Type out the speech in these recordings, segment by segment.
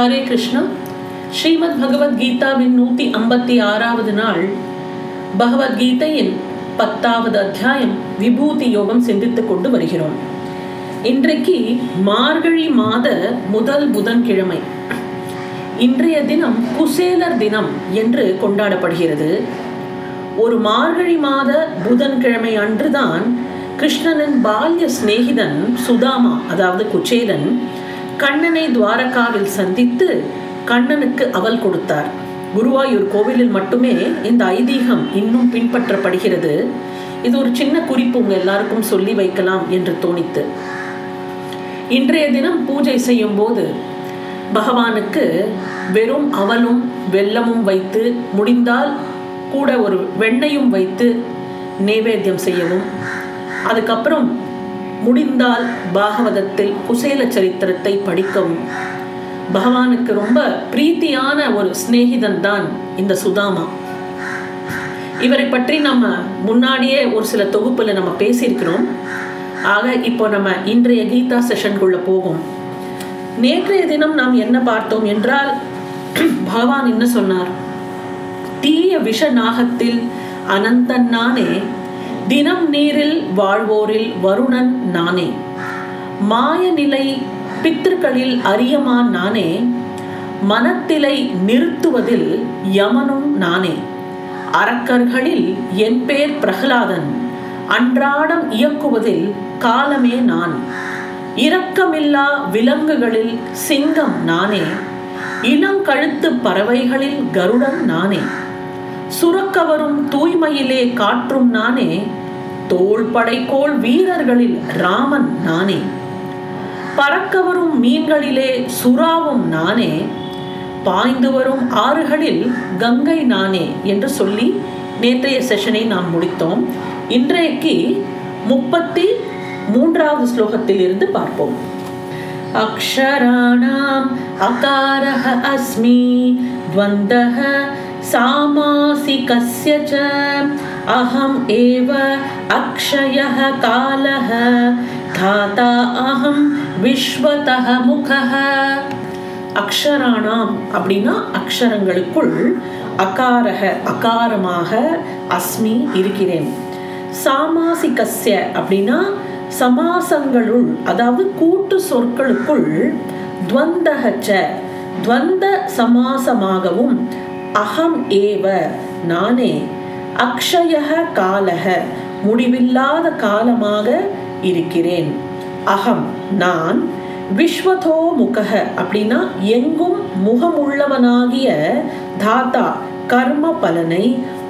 ஹரே கிருஷ்ணா ஸ்ரீமத் பகவத்கீதாவின் நூத்தி ஐம்பத்தி ஆறாவது நாள் பகவத்கீதையின் பத்தாவது அத்தியாயம் விபூதி யோகம் சிந்தித்துக் கொண்டு வருகிறோம் இன்றைக்கு மார்கழி மாத முதல் புதன்கிழமை இன்றைய தினம் குசேலர் தினம் என்று கொண்டாடப்படுகிறது ஒரு மார்கழி மாத புதன்கிழமை அன்றுதான் கிருஷ்ணனின் பால்ய சிநேகிதன் சுதாமா அதாவது குச்சேலன் கண்ணனை துவாரகாவில் சந்தித்து கண்ணனுக்கு அவல் கொடுத்தார். குருவாயூர் கோவிலில் மட்டுமே இந்த ஐதீகம் இன்னும் பின்பற்றப்படுகிறது. இது ஒரு சின்ன குறிப்பு உங்க எல்லாருக்கும் சொல்லி வைக்கலாம் என்று தோணித்து. இன்றைய தினம் பூஜை செய்யும் போது பகவானுக்கு வெறும் அவலும் வெல்லமும் வைத்து முடிந்தால் கூட ஒரு வெண்ணையும் வைத்து நைவேத்தியம் செய்யவும் அதுக்கப்புறம் முடிந்தால் பாகவதத்தில் குசேல சரித்திரத்தை படிக்கவும். பகவானுக்கு ரொம்ப பிரீத்தியான ஒரு சிநேகிதன் தான் இந்த சுதாமா. இவரை பற்றி நம்ம முன்னாடியே ஒரு சில தொகுப்புல நம்ம பேசியிருக்கிறோம். ஆக இப்போ நம்ம இன்றைய கீதா செஷனுக்குள்ள போகும். நேற்றைய தினம் நாம் என்ன பார்த்தோம் என்றால் பகவான் என்ன சொன்னார்? தீய விஷ நாகத்தில் அனந்தன் நானே தினம் நீரில் வாழ்வோரில் வருணன் நானே. மாய நிலை பித்திருக்களில் அரியமான் நானே. மனத்திலை நிறுத்துவதில் யமனும் நானே. அரக்கர்களில் என் பேர் பிரகலாதன். அன்றாடம் இயக்குவதில் காலமே நான். இரக்கமில்லா விலங்குகளில் சிங்கம் நானே. இளங்கழுத்து பறவைகளில் கருடன் நானே. சுரக்கவரும் தூய்மையிலே காற்றும் நானே. தோள் படைக்கோள் வீரர்களில் ராமன் நானே பறக்க வரும் மீன்களிலே சுறாவும் நானே பாய்ந்து வரும் ஆறுகளில் கங்கை நானே என்று சொல்லி நேற்றைய செஷனை நாம் முடித்தோம் இன்றைக்கு முப்பத்தி மூன்றாவது ஸ்லோகத்தில் இருந்து பார்ப்போம் அக்ஷராணாம் அகாரஹ அஸ்மி द्वन्द्वः सामासिकस्य च अहम् एव अक्षयः कालः धाता अहं विश्वतः मुखः அக்ஷராணாம் அப்படின்னா அக்ஷரங்களுக்குள் அகாரக அகாரமாக அஸ்மி இருக்கிறேன் சாமாசிகஸ்ய அப்படின்னா சமாசங்களுள் அதாவது கூட்டு சொற்களுக்குள் துவந்தகச்ச துவந்த சமாசமாகவும் அகம் ஏவ நானே அக்ஷயக காலக முடிவில்லாத காலமாக இருக்கிறேன். அகம் நான் விஸ்வதோ முகக அப்படின்னா எங்கும் முகமுள்ளவனாகிய தாத்தா கர்ம பலனை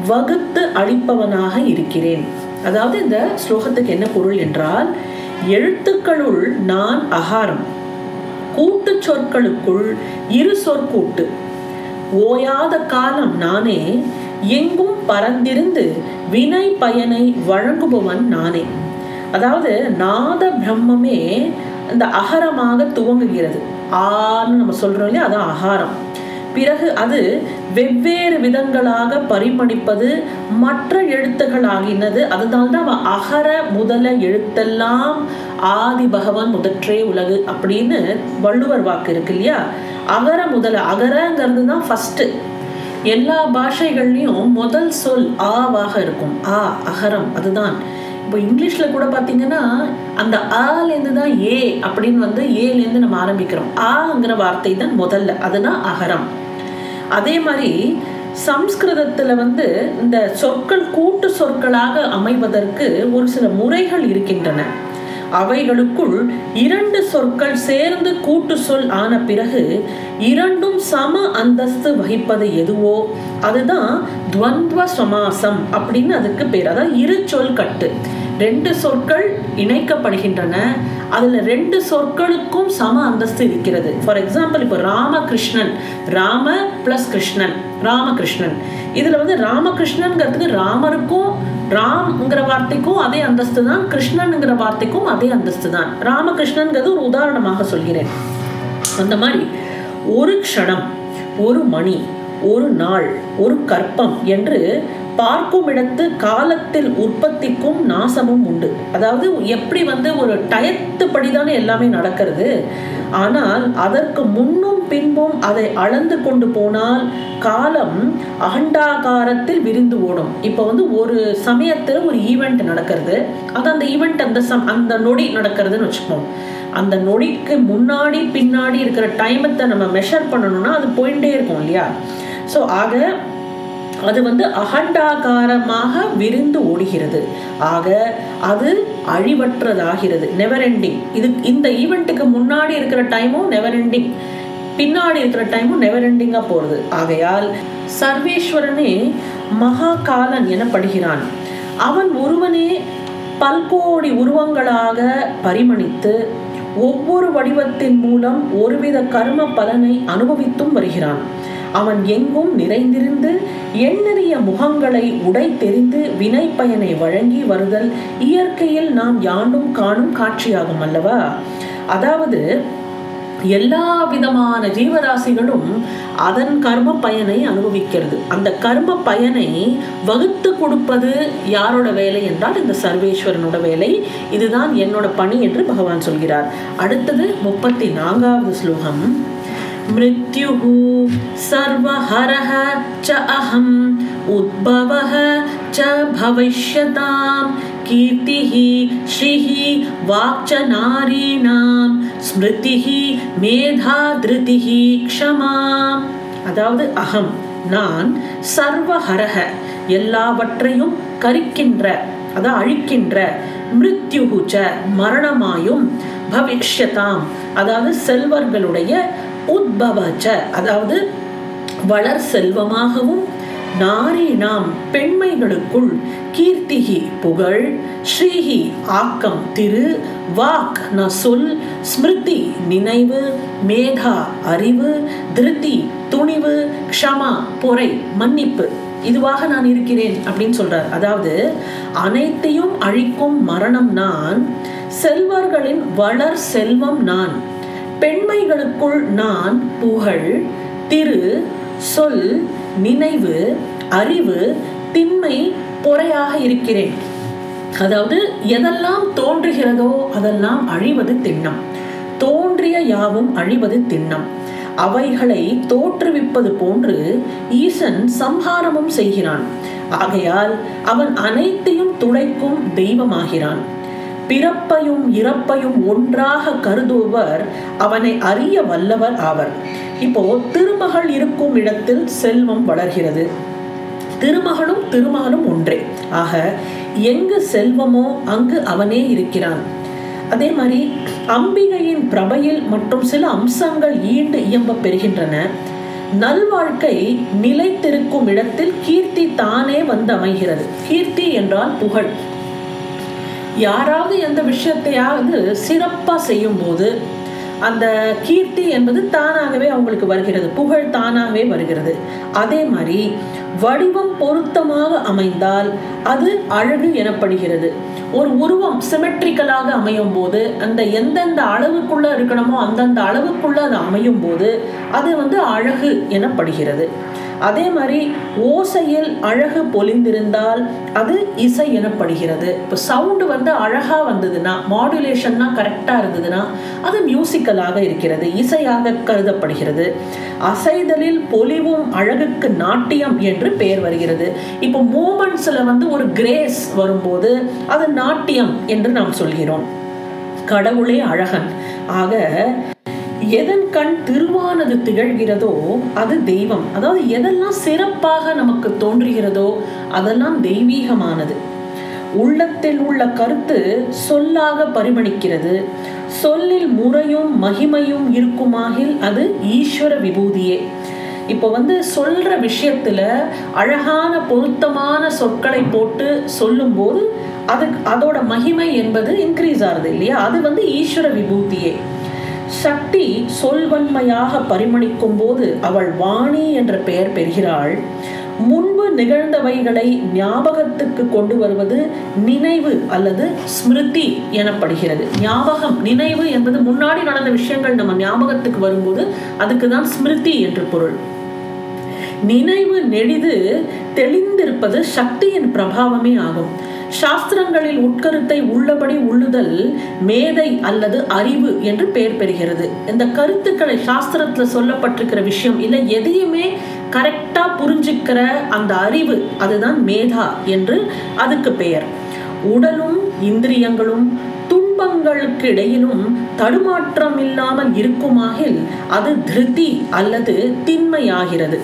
வகுத்து அளிப்பவனாக இருக்கிறேன். அதாவது இந்த ஸ்லோகத்துக்கு என்ன பொருள் என்றால் எழுத்துக்களுள் நான் அகாரம் கூட்டு சொற்களுக்குள் இரு சொற்கூட்டு. ஓயாத காலம் நானே எங்கும் பறந்திருந்து வினை பயனை வழங்குபவன் நானே. அதாவது நாத பிரம்மமே இந்த அகரமாக துவங்குகிறது. ஆன்னு நம்ம சொல்றோம் இல்லையா? அதான் அகாரம். பிறகு அது வெவ்வேறு விதங்களாக பரிமணிப்பது மற்ற எழுத்துகள் ஆகினது. அதனால்தான் அவன் அகர முதல எழுத்தெல்லாம் ஆதி பகவான் முதற்றே உலகு அப்படின்னு வள்ளுவர் வாக்கு இருக்கு இல்லையா? அகர முதல அகரங்கிறது தான் ஃபஸ்ட்டு எல்லா பாஷைகள்லையும் முதல் சொல் ஆவாக இருக்கும். ஆ அகரம் அதுதான். இப்போ இங்கிலீஷில் கூட பார்த்தீங்கன்னா அந்த ஆலேருந்து தான் ஏ அப்படின்னு வந்து ஏலேருந்து நம்ம ஆரம்பிக்கிறோம். ஆங்கிற வார்த்தை தான் முதல்ல அதுதான் அகரம். அதே மாதிரி சம்ஸ்கிருதத்தில் வந்து இந்த சொற்கள் கூட்டு சொற்களாக அமைவதற்கு ஒரு சில முறைகள் இருக்கின்றன. அவைகளுக்குள் இரண்டு சொற்கள் சேர்ந்து கூட்டு சொல் ஆன பிறகு இரண்டும் சம அந்தஸ்து வகிப்பது எதுவோ? அதுதான் துவந்த்வ சமாசம் அப்படின்னு அதுக்கு பேர். அதான் இரு சொல் கட்டு. ரெண்டு சொற்கள் இணைக்கப்படுகின்றன. அதுல ரெண்டு சொற்களுக்கும் சம அந்தஸ்து இருக்கிறது. ஃபார் எக்ஸாம்பிள் இப்போ ராமகிருஷ்ணன் ராம பிளஸ் கிருஷ்ணன் ராமகிருஷ்ணன். இதுல வந்து ராமகிருஷ்ணன்ங்கிறதுக்கு ராமருக்கும் ராம்ங்கிற வார்த்தைக்கும் அதே அந்தஸ்து தான் கிருஷ்ணனுங்கிற வார்த்தைக்கும் அதே அந்தஸ்து தான். ராமகிருஷ்ணன்கிறது ஒரு உதாரணமாக சொல்கிறேன். அந்த மாதிரி ஒரு க்ஷணம் ஒரு மணி ஒரு நாள் ஒரு கற்பம் என்று பார்க்கும் இடத்து காலத்தில் உற்பத்திக்கும் நாசமும் உண்டு. அதாவது எப்படி வந்து ஒரு டயத்துப்படிதானே எல்லாமே நடக்கிறது. ஆனால் அதற்கு முன்னும் பின்பும் அதை அளந்து கொண்டு போனால் காலம் அகண்டாகாரத்தில் விரிந்து ஓடும். இப்போ வந்து ஒரு சமயத்தில் ஒரு ஈவெண்ட் நடக்கிறது. அது அந்த ஈவெண்ட் அந்த சம் அந்த நொடி நடக்கிறதுன்னு வச்சுப்போம் அந்த நொடிக்கு முன்னாடி பின்னாடி இருக்கிற டைமத்தை நம்ம மெஷர் பண்ணணும்னா அது போயிட்டே இருக்கும் இல்லையா? ஸோ ஆக அது வந்து அகண்டாகாரமாக விரிந்து ஓடுகிறது. ஆக அது அழிவற்றதாகிறது. நெவர் எண்டிங் இது இந்த ஈவெண்ட்டுக்கு முன்னாடி இருக்கிற டைமும் நெவர் எண்டிங் பின்னாடி இருக்கிற டைமும் நெவர் எண்டிங்காக போகிறது ஆகையால் சர்வேஸ்வரனே மகாகாலன் எனப்படுகிறான். அவன் ஒருவனே பல்கோடி உருவங்களாக பரிமணித்து ஒவ்வொரு வடிவத்தின் மூலம் ஒருவித கர்ம பலனை அனுபவித்தும் வருகிறான். அவன் எங்கும் நிறைந்திருந்து எண்ணறிய முகங்களை உடை தெரிந்து வினை பயனை வழங்கி வருதல் இயற்கையில் நாம் யாண்டும் காணும் காட்சியாகும் அல்லவா? அதாவது எல்லா விதமான ஜீவராசிகளும் அதன் கர்ம பயனை அனுபவிக்கிறது. அந்த கர்ம பயனை வகுத்து கொடுப்பது யாரோட வேலை என்றால் இந்த சர்வேஸ்வரனோட வேலை. இதுதான் என்னோட பணி என்று பகவான் சொல்கிறார். அடுத்தது முப்பத்தி நான்காவது ஸ்லோகம். मृत्युः सर्वहरः च अहम् उद्भवः च भविष्यतां कीर्तिः श्रीः वाक् च नारीणां स्मृतिः मेधा धृतिः क्षमा அதாவது அகம் நான் சர்வஹரக எல்லாவற்றையும் கரிக்கின்ற அதான் அழிக்கின்ற மிருத்யுகுச்ச மரணமாயும் பவிஷ்யதாம் அதாவது செல்வர்களுடைய உத்பவச்ச. அதாவது வளர் செல்வமாகவும் நாம் பெண்மைகளுக்குள் கீர்த்திகி புகழ் ஸ்ரீஹி ஆக்கம் திரு வாக் ந சொல் ஸ்மிருதி நினைவு மேகா அறிவு திருத்தி துணிவு க்ஷமா பொறை மன்னிப்பு. இதுவாக நான் இருக்கிறேன் அப்படின்னு சொல்றார். அதாவது அனைத்தையும் அழிக்கும் மரணம் நான் செல்வர்களின் வளர் செல்வம் நான். பெண்மைகளுக்குள் நான் புகழ் திரு சொல் நினைவு அறிவு திண்மை பொறையாக இருக்கிறேன். அதாவது எதெல்லாம் தோன்றுகிறதோ அதெல்லாம் அழிவது திண்ணம். தோன்றிய யாவும் அழிவது திண்ணம். அவைகளை தோற்றுவிப்பது போன்று ஈசன் சம்ஹாரமும் செய்கிறான். ஆகையால் அவன் அனைத்தையும் துடைக்கும் தெய்வமாகிறான். பிறப்பையும் இறப்பையும் ஒன்றாக கருதுபவர் அவனை அறிய வல்லவர் ஆவர். இப்போ திருமகள் இருக்கும் இடத்தில் செல்வம் வளர்கிறது. திருமகனும் திருமகனும் ஒன்றே. ஆக எங்கு செல்வமோ அங்கு அவனே இருக்கிறான். அதே மாதிரி அம்பிகையின் பிரபையில் மற்றும் சில அம்சங்கள் ஈண்டு இயம்ப பெறுகின்றன. நல்வாழ்க்கை நிலைத்திருக்கும் இடத்தில் கீர்த்தி தானே வந்து அமைகிறது. கீர்த்தி என்றால் புகழ். யாராவது எந்த விஷயத்தையாவது சிறப்பாக செய்யும் போது அந்த கீர்த்தி என்பது தானாகவே அவங்களுக்கு வருகிறது. புகழ் தானாகவே வருகிறது. அதே மாதிரி வடிவம் பொருத்தமாக அமைந்தால் அது அழகு எனப்படுகிறது. ஒரு உருவம் சிமெட்ரிக்கலாக அமையும் போது அந்த எந்தெந்த அளவுக்குள்ள இருக்கணுமோ அந்தந்த அளவுக்குள்ள அது அமையும் போது அது வந்து அழகு எனப்படுகிறது. அதே மாதிரி ஓசையில் அழகு பொலிந்திருந்தால் அது இசை எனப்படுகிறது. இப்போ சவுண்டு வந்து அழகாக வந்ததுன்னா மாடுலேஷன்னா கரெக்டாக இருந்ததுன்னா அது மியூசிக்கலாக இருக்கிறது இசையாக கருதப்படுகிறது. அசைதலில் பொலிவும் அழகுக்கு நாட்டியம் என்று பெயர் வருகிறது. இப்போ மூமெண்ட்ஸில் வந்து ஒரு கிரேஸ் வரும்போது அது நாட்டியம் என்று நாம் சொல்கிறோம். கடவுளே அழகன். ஆக எதன் கண் திருவானது திகழ்கிறதோ அது தெய்வம். அதாவது எதெல்லாம் சிறப்பாக நமக்கு தோன்றுகிறதோ அதெல்லாம் தெய்வீகமானது. உள்ளத்தில் உள்ள கருத்து சொல்லாக பரிமணிக்கிறது. சொல்லில் முறையும் மகிமையும் இருக்குமாகில் அது ஈஸ்வர விபூதியே. இப்போ வந்து சொல்ற விஷயத்துல அழகான பொருத்தமான சொற்களை போட்டு சொல்லும்போது அது அதோட மகிமை என்பது இன்க்ரீஸ் ஆகுது இல்லையா? அது வந்து ஈஸ்வர விபூதியே. சக்தி சொல்வன்மையாக பரிமணிக்கும் போது அவள் வாணி என்ற பெயர் பெறுகிறாள். முன்பு நிகழ்ந்தவைகளை ஞாபகத்துக்கு கொண்டு வருவது நினைவு அல்லது ஸ்மிருதி எனப்படுகிறது. ஞாபகம் நினைவு என்பது முன்னாடி நடந்த விஷயங்கள் நம்ம ஞாபகத்துக்கு வரும்போது அதுக்கு தான் ஸ்மிருதி என்று பொருள். நினைவு நெடிது தெளிந்திருப்பது சக்தியின் பிரபாவமே ஆகும். சாஸ்திரங்களில் உட்கருத்தை உள்ளபடி உள்ளுதல் மேதை அல்லது அறிவு என்று பெயர் பெறுகிறது. இந்த கருத்துக்களை சாஸ்திரத்துல சொல்லப்பட்டிருக்கிற விஷயம் இல்லை எதையுமே கரெக்டா புரிஞ்சுக்கிற அந்த அறிவு அதுதான் மேதா என்று அதுக்கு பெயர். உடலும் இந்திரியங்களும் துன்பங்களுக்கு இடையிலும் தடுமாற்றம் இல்லாமல் இருக்குமாகில் அது திருதி அல்லது திண்மையாகிறது.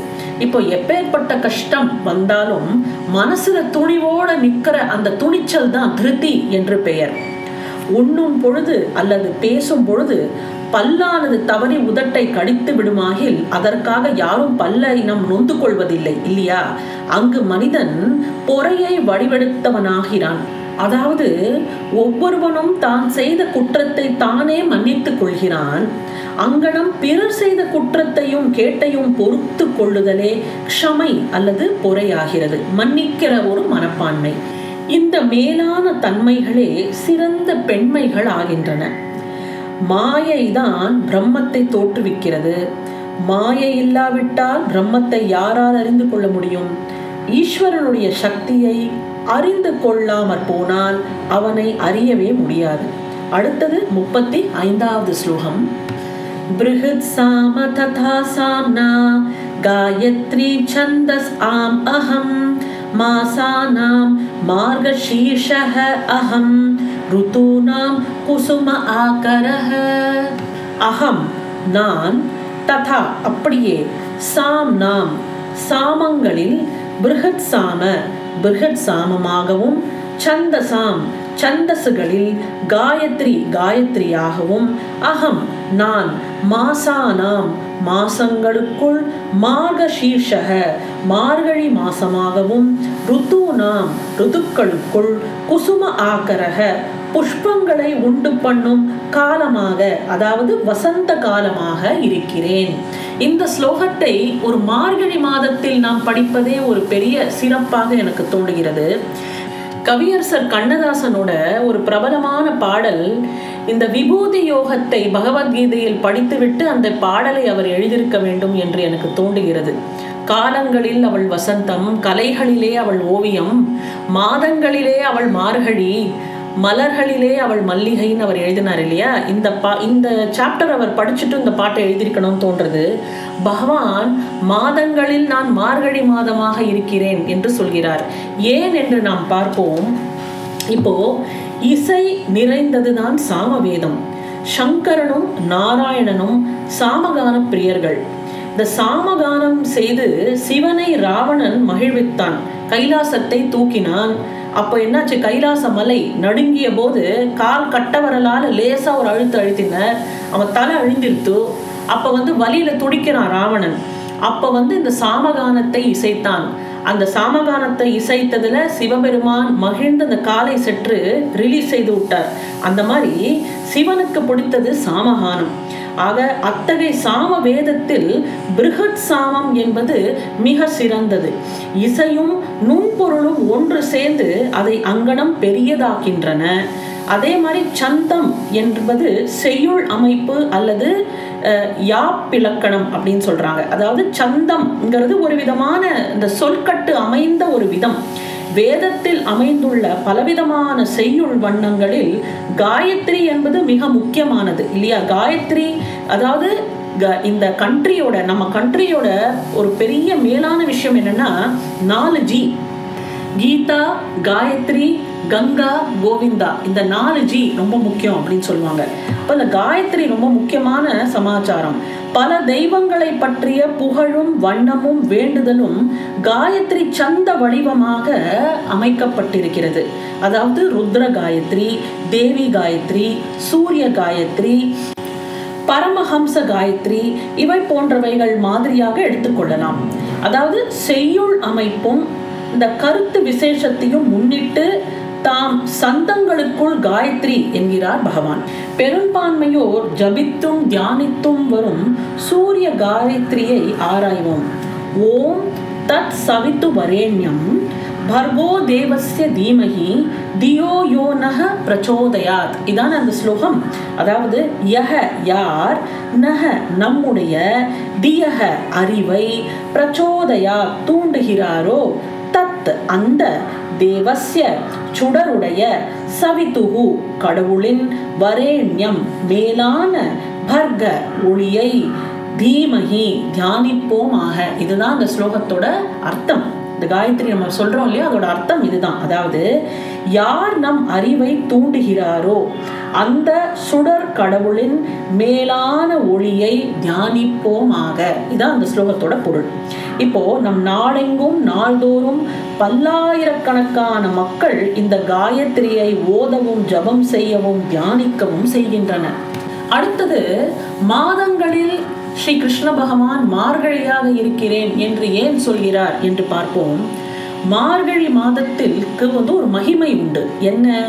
இப்போ எப்பேற்பட்ட கஷ்டம் வந்தாலும் மனசுல துணிவோட நிக்கிற அந்த துணிச்சல் தான் திருதி என்று பெயர். உண்ணும் பொழுது அல்லது பேசும் பொழுது பல்லானது தவறி உதட்டை கடித்து விடுமாகில் அதற்காக யாரும் பல்லை நம் நொந்து கொள்வதில்லை இல்லையா? அங்கு மனிதன் பொறையை வடிவெடுத்தவனாகிறான். அதாவது ஒவ்வொருவனும் தான் செய்த குற்றத்தை தானே மன்னித்துக் கொள்கிறான். அங்கனம் பிறர் செய்த குற்றத்தையும் கேட்டையும் பொறுத்து கொள்ளுதலே க்ஷமை அல்லது பொறையாகிறது. மன்னிக்கிற ஒரு மனப்பான்மை. இந்த மேலான தன்மைகளே சிறந்த பெண்மைகள் ஆகின்றன. மாயைதான் பிரம்மத்தை தோற்றுவிக்கிறது. மாயை இல்லாவிட்டால் பிரம்மத்தை யாரால் அறிந்து கொள்ள முடியும்? ஈஸ்வரனுடைய சக்தியை அறிந்து கொள்ளாமற் போனால் அவனை அறியவே முடியாது. அடுத்தது முப்பத்தி ஐந்தாவது ஸ்லோகம். பிருஹத் சாம ததா சாம்னா காயத்ரி சந்தஸ் ஆம் அகம் மாசானாம் மார்கசீர்ஷः அஹம் ருதூனாம் குசும ஆகரஹ அகம் நான் ததா அப்படியே சாம் நாம் சாமங்களில் பிருகத் சாம பிருகத் சாமமாகவும் சந்தசாம் சந்தசுகளில் காயத்ரி காயத்ரியாகவும் அகம் நான் மாசானாம் மாசங்களுக்குள் மார்கசீர்ஷக மார்கழி மாசமாகவும் ருத்துனாம் ருத்துக்களுக்குள் குசும ஆக்கரக புஷ்பங்களை உண்டு பண்ணும் காலமாக அதாவது வசந்த காலமாக இருக்கிறேன். இந்த ஸ்லோகத்தை ஒரு மார்கழி மாதத்தில் நாம் படிப்பதே ஒரு பெரிய சிறப்பாக எனக்கு தோன்றுகிறது. கவியரசர் கண்ணதாசனோட ஒரு பிரபலமான பாடல் இந்த விபூதி யோகத்தை பகவத்கீதையில் படித்துவிட்டு அந்த பாடலை அவர் எழுதியிருக்க வேண்டும் என்று எனக்கு தோன்றுகிறது. காலங்களில் அவள் வசந்தம் கலைகளிலே அவள் ஓவியம் மாதங்களிலே அவள் மார்கழி மலர்களிலே அவள் மல்லிகைன்னு அவர் எழுதினார் இல்லையா? இந்த பா இந்த சாப்டர் அவர் படிச்சுட்டு இந்த பாட்டை எழுதியிருக்கணும்னு தோன்றது. பகவான் மாதங்களில் நான் மார்கழி மாதமாக இருக்கிறேன் என்று சொல்கிறார். ஏன் என்று நாம் பார்ப்போம். இப்போ இசை நிறைந்ததுதான் சாமவேதம். சங்கரனும் நாராயணனும் சாமகான பிரியர்கள். இந்த சாமகானம் செய்து சிவனை ராவணன் மகிழ்வித்தான். கைலாசத்தை தூக்கினான். அப்போ என்னாச்சு? கைலாச மலை நடுங்கிய போது கால் கட்ட வரலால லேசா ஒரு அழுத்து அழுத்தினர் அவன் தலை அழுந்திருத்து அப்போ வந்து வலியில துடிக்கிறான் ராவணன். அப்போ வந்து இந்த சாமகானத்தை இசைத்தான். அந்த சாமகானத்தை இசைத்ததுல சிவபெருமான் மகிழ்ந்து அந்த காலை சற்று ரிலீஸ் செய்து விட்டார். அந்த மாதிரி சிவனுக்கு பிடித்தது சாமகானம். ஆக அத்தகைய சாம வேதத்தில் பிருகத் சாமம் என்பது மிக சிறந்தது. இசையும் நுண்பொருளும் ஒன்று சேர்ந்து அதை அங்கனம் பெரியதாக்கின்றன. அதே மாதிரி சந்தம் என்பது செய்யுள் அமைப்பு அல்லது யாப்பிலக்கணம் அப்படின்னு சொல்றாங்க. அதாவது சந்தம்ங்கிறது ஒரு விதமான இந்த சொற்கட்டு அமைந்த ஒரு விதம். வேதத்தில் அமைந்துள்ள பலவிதமான செய்யுள் வண்ணங்களில் காயத்ரி என்பது மிக முக்கியமானது இல்லையா? காயத்ரி அதாவது இந்த கண்ட்ரியோட நம்ம கண்ட்ரியோட ஒரு பெரிய மேலான விஷயம் என்னன்னா நாலு ஜி. கீதா காயத்ரி கங்கா கோவிந்தா இந்த நாலு ஜி ரொம்ப முக்கியம் அப்படின்னு சொல்லுவாங்க. இப்போ இந்த காயத்ரி ரொம்ப முக்கியமான சமாச்சாரம். பல தெய்வங்களை பற்றிய புகழும் வண்ணமும் வேண்டுதலும் காயத்ரி சந்த வடிவமாக அமைக்கப்பட்டிருக்கிறது. அதாவது ருத்ர காயத்ரி தேவி காயத்ரி சூரிய காயத்ரி பரமஹம்ச காயத்ரி இவை போன்றவைகள் மாதிரியாக எடுத்துக்கொள்ளலாம் அதாவது செய்யுள் அமைப்பும் இந்த கருத்து விசேஷத்தையும் முன்னிட்டு தாம் சந்தங்களுக்குள் காயத்ரி என்கிறார் பகவான். பெரும்பான்மையோர் ஜபித்தும் தியானித்தும் வரும் சூரிய காயத்ரியை ஆராய்வோம். ஓம் தத் சவித்து வரேண்யம் பர்கோ தேவஸ்ய தீமகி தியோ யோ நக பிரச்சோதயாத். இதான் அந்த ஸ்லோகம். அதாவது யஹ யார் நக நம்முடைய தியக அறிவை பிரச்சோதயா தூண்டுகிறாரோ தத் அந்த தேவஸ்ய சுடருடைய சவிதுகு கடவுளின் வரேண்யம் மேலான பர்க ஒளியை தீமகி தியானிப்போமாக. இதுதான் அந்த ஸ்லோகத்தோட அர்த்தம். இந்த காயத்ரி நம்ம சொல்றோம் இல்லையா? அதோட அர்த்தம் இதுதான். அதாவது யார் நம் அறிவை தூண்டுகிறாரோ அந்த சுடர் கடவுளின் மேலான ஒளியை தியானிப்போமாக. இதுதான் அந்த ஸ்லோகத்தோட பொருள். இப்போ நம் நாடெங்கும் நாள்தோறும் பல்லாயிரக்கணக்கான மக்கள் இந்த காயத்ரியை ஓதவும் ஜபம் செய்யவும் தியானிக்கவும் செய்கின்றனர். அடுத்தது மாதங்களில் ஸ்ரீ கிருஷ்ண பகவான் மார்கழியாக இருக்கிறேன் என்று ஏன் சொல்கிறார் என்று பார்ப்போம். மார்கழி மாதத்திற்கு வந்து ஒரு மகிமை உண்டு. என்ன?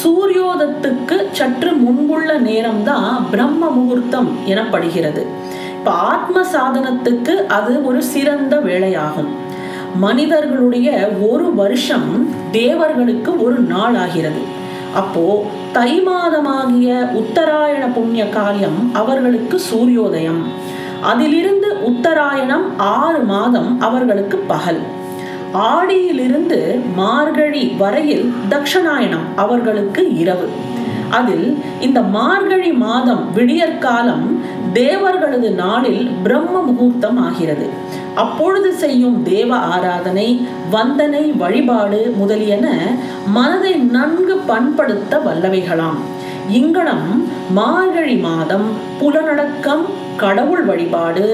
சூரியோதத்துக்கு சற்று முன்புள்ள நேரம்தான் பிரம்ம முகூர்த்தம் எனப்படுகிறது. இப்ப ஆத்ம சாதனத்துக்கு அது ஒரு சிறந்த வேலையாகும் மனிதர்களுடைய ஒரு வருஷம் தேவர்களுக்கு ஒரு நாள் ஆகிறது அப்போ தை மாதமாகிய உத்தராயண புண்ணிய காரியம் அவர்களுக்கு சூரியோதயம். அதிலிருந்து உத்தராயணம் ஆறு மாதம் அவர்களுக்கு பகல். ஆடியிலிருந்து மார்கழி வரையில் தக்ஷணாயணம் அவர்களுக்கு இரவு. அதில் இந்த மார்கழி மாதம் விடியற்காலம் தேவர்களது நாளில் பிரம்ம முகூர்த்தம் ஆகிறது அப்பொழுது செய்யும் தேவ ஆராதனை வந்தனை வழிபாடு முதலியன மனதை நன்கு பண்படுத்த வல்லவைகளாம். இங்கனம் மார்கழி மாதம் புலனடக்கம் கடவுள் வழிபாடு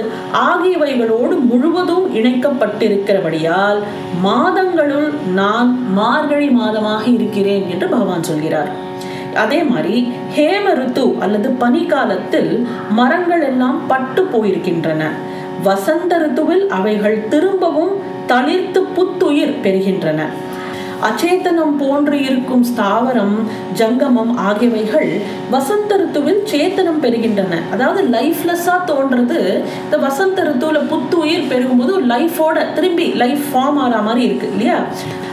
ஆகியவைகளோடு முழுவதும் இணைக்கப்பட்டிருக்கிறபடியால் மாதங்களுள் நான் மார்கழி மாதமாக இருக்கிறேன் என்று பகவான் சொல்கிறார். அதே மாதிரி ஹேம ருத்து அல்லது பனிக்காலத்தில் மரங்கள் எல்லாம் பட்டு போயிருக்கின்றன. வசந்த ருத்துவில் அவைகள் திரும்பவும் தளிர்த்து புத்துயிர் பெறுகின்றன. அச்சேதனம் போன்று இருக்கும் ஸ்தாவரம் ஜங்கமம் ஆகியவைகள் வசந்த ருத்துவில் சேத்தனம் பெறுகின்றன. அதாவது லைஃப்லெஸ்ஸா தோன்றது. இந்த வசந்த ருத்துவில் புத்துயிர் பெருகும்போது லைஃபோட திரும்பி லைஃப் ஃபார்ம் ஆகிற மாதிரி இருக்கு இல்லையா?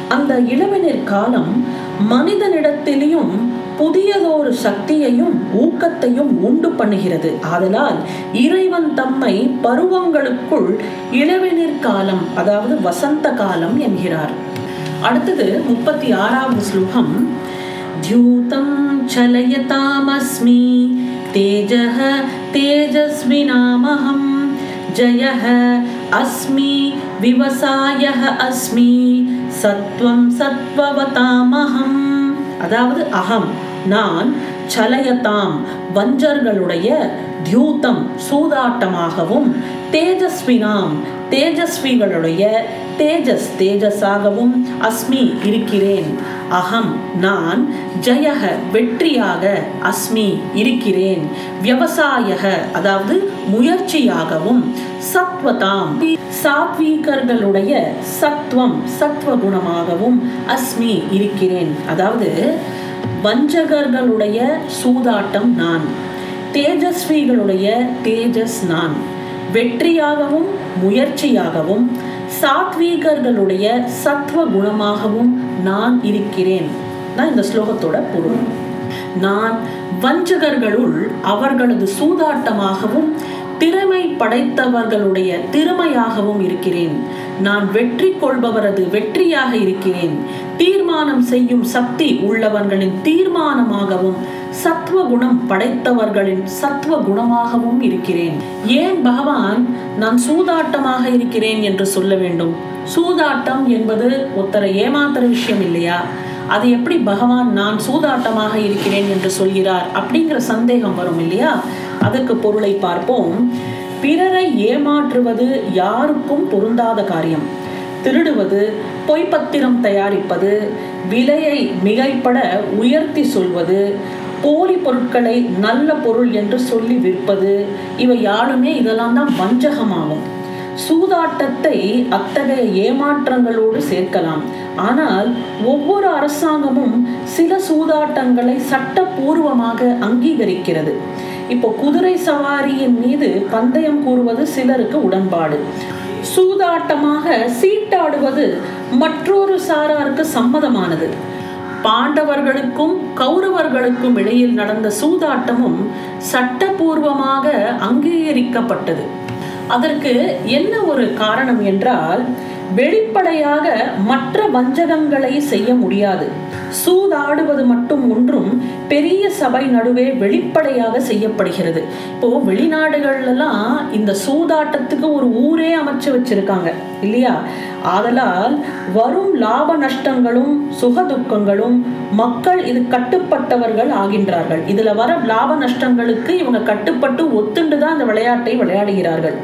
அந்த இளவினர் காலம் மனிதனிடத்திலையும் புதியதொரு சக்தியையும் ஊக்கத்தையும் உண்டு பண்ணுகிறது ஆதலால் இறைவன் தம்மை பருவங்களுக்குள் இளவினிர் காலம் அதாவது வசந்த காலம் என்கிறார் அடுத்தது முப்பத்தி ஆறாவது ஸ்லோகம் தியூதம் சலயதாமஸ்மி தேஜः तेजस्विनामहं जयः अस्मि விவசாயः अस्मि சத்வம் சத்வவதாமகம் அதாவது அகம் நான் சலயதாம் வஞ்சர்களுடைய தியூதம் சூதாட்டமாகவும் தேஜஸ்வினாம் தேஜஸ்விகளுடைய தேஜஸ் தேஜஸாகவும் அஸ்மி இருக்கிறேன். அகம் நான் ஜெயக வெற்றியாக அஸ்மி இருக்கிறேன். விவசாயக அதாவது முயற்சியாகவும் சத்வதாம் சாத்வீகர்களுடைய சத்வம் சத்வ குணமாகவும் அஸ்மி இருக்கிறேன். அதாவது வஞ்சகர்களுடைய சூதாட்டம் நான். தேஜஸ்விகளுடைய தேஜஸ் நான். வெற்றியாகவும் முயற்சியாகவும் சாத்வீகர்களுடைய சத்வ குணமாகவும் நான் இருக்கிறேன். தான் இந்த ஸ்லோகத்தோட பொருள். நான் வஞ்சகர்களுள் அவர்களது சூதாட்டமாகவும் திறமை படைத்தவர்களுடைய திறமையாகவும் இருக்கிறேன். நான் வெற்றி கொள்பவரது வெற்றியாக இருக்கிறேன். தீர்மானம் செய்யும் சக்தி உள்ளவர்களின் தீர்மானமாகவும் சத்துவ குணம் படைத்தவர்களின் சத்துவ குணமாகவும் இருக்கிறேன். ஏன் பகவான் நான் சூதாட்டமாக இருக்கிறேன் என்று சொல்ல வேண்டும்? சூதாட்டம் என்பது ஒருத்தரை ஏமாத்துற விஷயம் இல்லையா? அது எப்படி பகவான் நான் சூதாட்டமாக இருக்கிறேன் என்று சொல்கிறார் அப்படிங்கிற சந்தேகம் வரும் இல்லையா? அதற்கு பொருளை பார்ப்போம். பிறரை ஏமாற்றுவது யாருக்கும் பொருந்தாத காரியம். திருடுவது பொய்ப்பத்திரம் தயாரிப்பது விலையை மிகைப்பட உயர்த்தி சொல்வது போலி பொருட்களை நல்ல பொருள் என்று சொல்லி விற்பது இவை யாருமே இதெல்லாம் தான் வஞ்சகமாகும். சூதாட்டத்தை அத்தகைய ஏமாற்றங்களோடு சேர்க்கலாம். ஆனால் ஒவ்வொரு அரசாங்கமும் சில சூதாட்டங்களை சட்டப்பூர்வமாக அங்கீகரிக்கிறது. இப்போ குதிரை சவாரியின் மீது பந்தயம் கூறுவது சிலருக்கு உடன்பாடு. சூதாட்டமாக சீட்டாடுவது மற்றொரு சாராருக்கு சம்மதமானது. பாண்டவர்களுக்கும் கௌரவர்களுக்கும் இடையில் நடந்த சூதாட்டமும் சட்டபூர்வமாக அங்கீகரிக்கப்பட்டது. அதற்கு என்ன ஒரு காரணம் என்றால் வெளிப்படையாக மற்ற வஞ்சகங்களை செய்ய முடியாது. சூதாடுவது மட்டும் ஒன்றும் பெரிய சபை நடுவே வெளிப்படையாக செய்யப்படுகிறது. இப்போ வெளிநாடுகள்லாம் இந்த சூதாட்டத்துக்கு ஒரு ஊரே அமைச்சு வச்சிருக்காங்க இல்லையா? ஆதலால் வரும் லாப நஷ்டங்களும் சுகதுக்கங்களும் மக்கள் இது கட்டுப்பட்டவர்கள் ஆகின்றார்கள். இதுல வர லாப நஷ்டங்களுக்கு இவங்க கட்டுப்பட்டு ஒத்துண்டு தான் அந்த விளையாட்டை விளையாடுகிறார்கள்.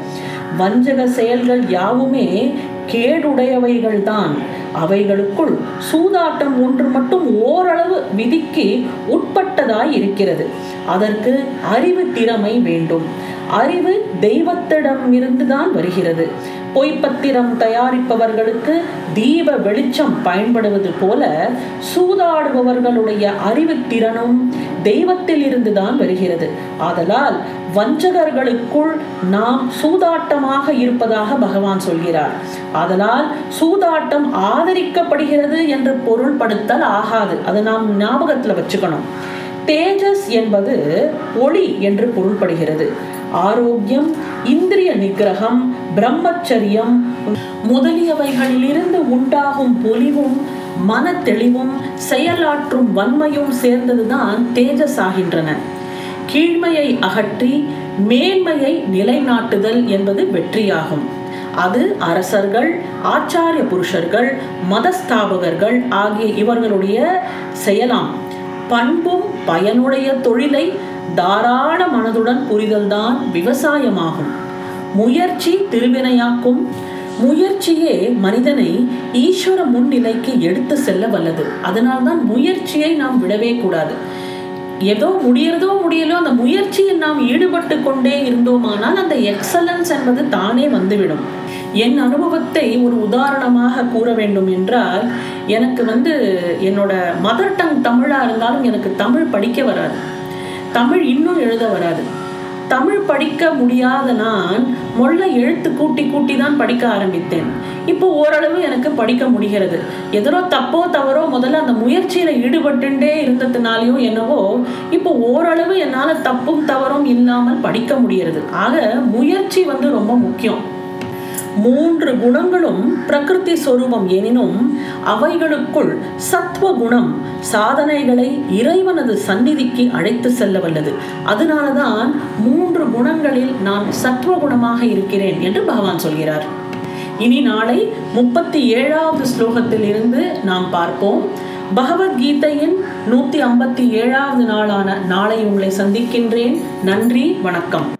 வஞ்சக செயல்கள் யாவுமே கேடுடையவைகள்தான். அவைகளுக்குள் சூதாட்டம் ஒன்று மட்டும் ஓரளவு விதிக்கு உட்பட்டதாய் இருக்கிறது அதற்கு அறிவு திறமை வேண்டும். அறிவு தெய்வத்திடம் இருந்துதான் வருகிறது. பொய்ப்பத்திரம் தயாரிப்பவர்களுக்கு தீப வெளிச்சம் பயன்படுவது போல சூதாடுபவர்களுடைய அறிவு திறனும் தெய்வத்தில் இருந்துதான் வருகிறது. ஆதலால் வஞ்சகர்களுக்குள் நாம் சூதாட்டமாக இருப்பதாக பகவான் சொல்கிறார். அதனால் சூதாட்டம் ஆதரிக்கப்படுகிறது என்று பொருள்படுத்தல் ஆகாது. அதை நாம் ஞாபகத்தில் வச்சுக்கணும். தேஜஸ் என்பது ஒளி என்று பொருள்படுகிறது. ஆரோக்கியம் இந்திரிய நிகிரகம் பிரம்மச்சரியம். முதலியவைகளிலிருந்து உண்டாகும் பொலிவும் மன தெளிவும் செயலாற்றும் வன்மையும் சேர்ந்ததுதான் தேஜஸ் ஆகின்றன கீழ்மையை அகற்றி மேன்மையை நிலைநாட்டுதல் என்பது வெற்றியாகும். அது அரசர்கள் ஆச்சாரிய புருஷர்கள் மதஸ்தாபகர்கள் ஆகிய இவர்களுடைய செயலாம். பண்பும் பயனுடைய தொழிலை தாராள மனதுடன் புரிதல்தான் விவசாயமாகும். முயற்சி திருவினையாக்கும். முயற்சியே மனிதனை ஈஸ்வர முன்னிலைக்கு எடுத்து செல்ல வல்லது. அதனால்தான் முயற்சியை நாம் விடவே கூடாது. ஏதோ முடியறதோ முடியலோ அந்த முயற்சியில் நாம் ஈடுபட்டு கொண்டே இருந்தோமானால் அந்த எக்ஸலன்ஸ் என்பது தானே வந்துவிடும். என் அனுபவத்தை ஒரு உதாரணமாக கூற வேண்டும் என்றால் எனக்கு வந்து என்னோட மதர் டங் தமிழா இருந்தாலும் எனக்கு தமிழ் படிக்க வராது. தமிழ் இன்னும் எழுத வராது. தமிழ் படிக்க முடியாத நான் மொள்ள எழுத்து கூட்டி கூட்டி தான் படிக்க ஆரம்பித்தேன். இப்போ ஓரளவு எனக்கு படிக்க முடிகிறது. எதோ தப்போ தவறோ முதல்ல அந்த முயற்சியில ஈடுபட்டுட்டே இருந்ததுனாலையும் என்னவோ இப்போ ஓரளவு என்னால் தப்பும் தவறும் இல்லாமல் படிக்க முடிகிறது. ஆக முயற்சி வந்து ரொம்ப முக்கியம். மூன்று குணங்களும் பிரகிருதி சொரூபம் எனினும் அவைகளுக்குள் சத்துவ குணம் சாதனைகளை இறைவனது சந்நிதிக்கு அழைத்து செல்ல வல்லது. அதனாலதான் மூன்று குணங்களில் நான் சத்துவ குணமாக இருக்கிறேன் என்று பகவான் சொல்கிறார். இனி நாளை முப்பத்தி ஏழாவது ஸ்லோகத்தில் இருந்து நாம் பார்ப்போம். பகவத்கீதையின் நூத்தி ஐம்பத்தி ஏழாவது நாளான நாளை உங்களை சந்திக்கின்றேன். நன்றி வணக்கம்.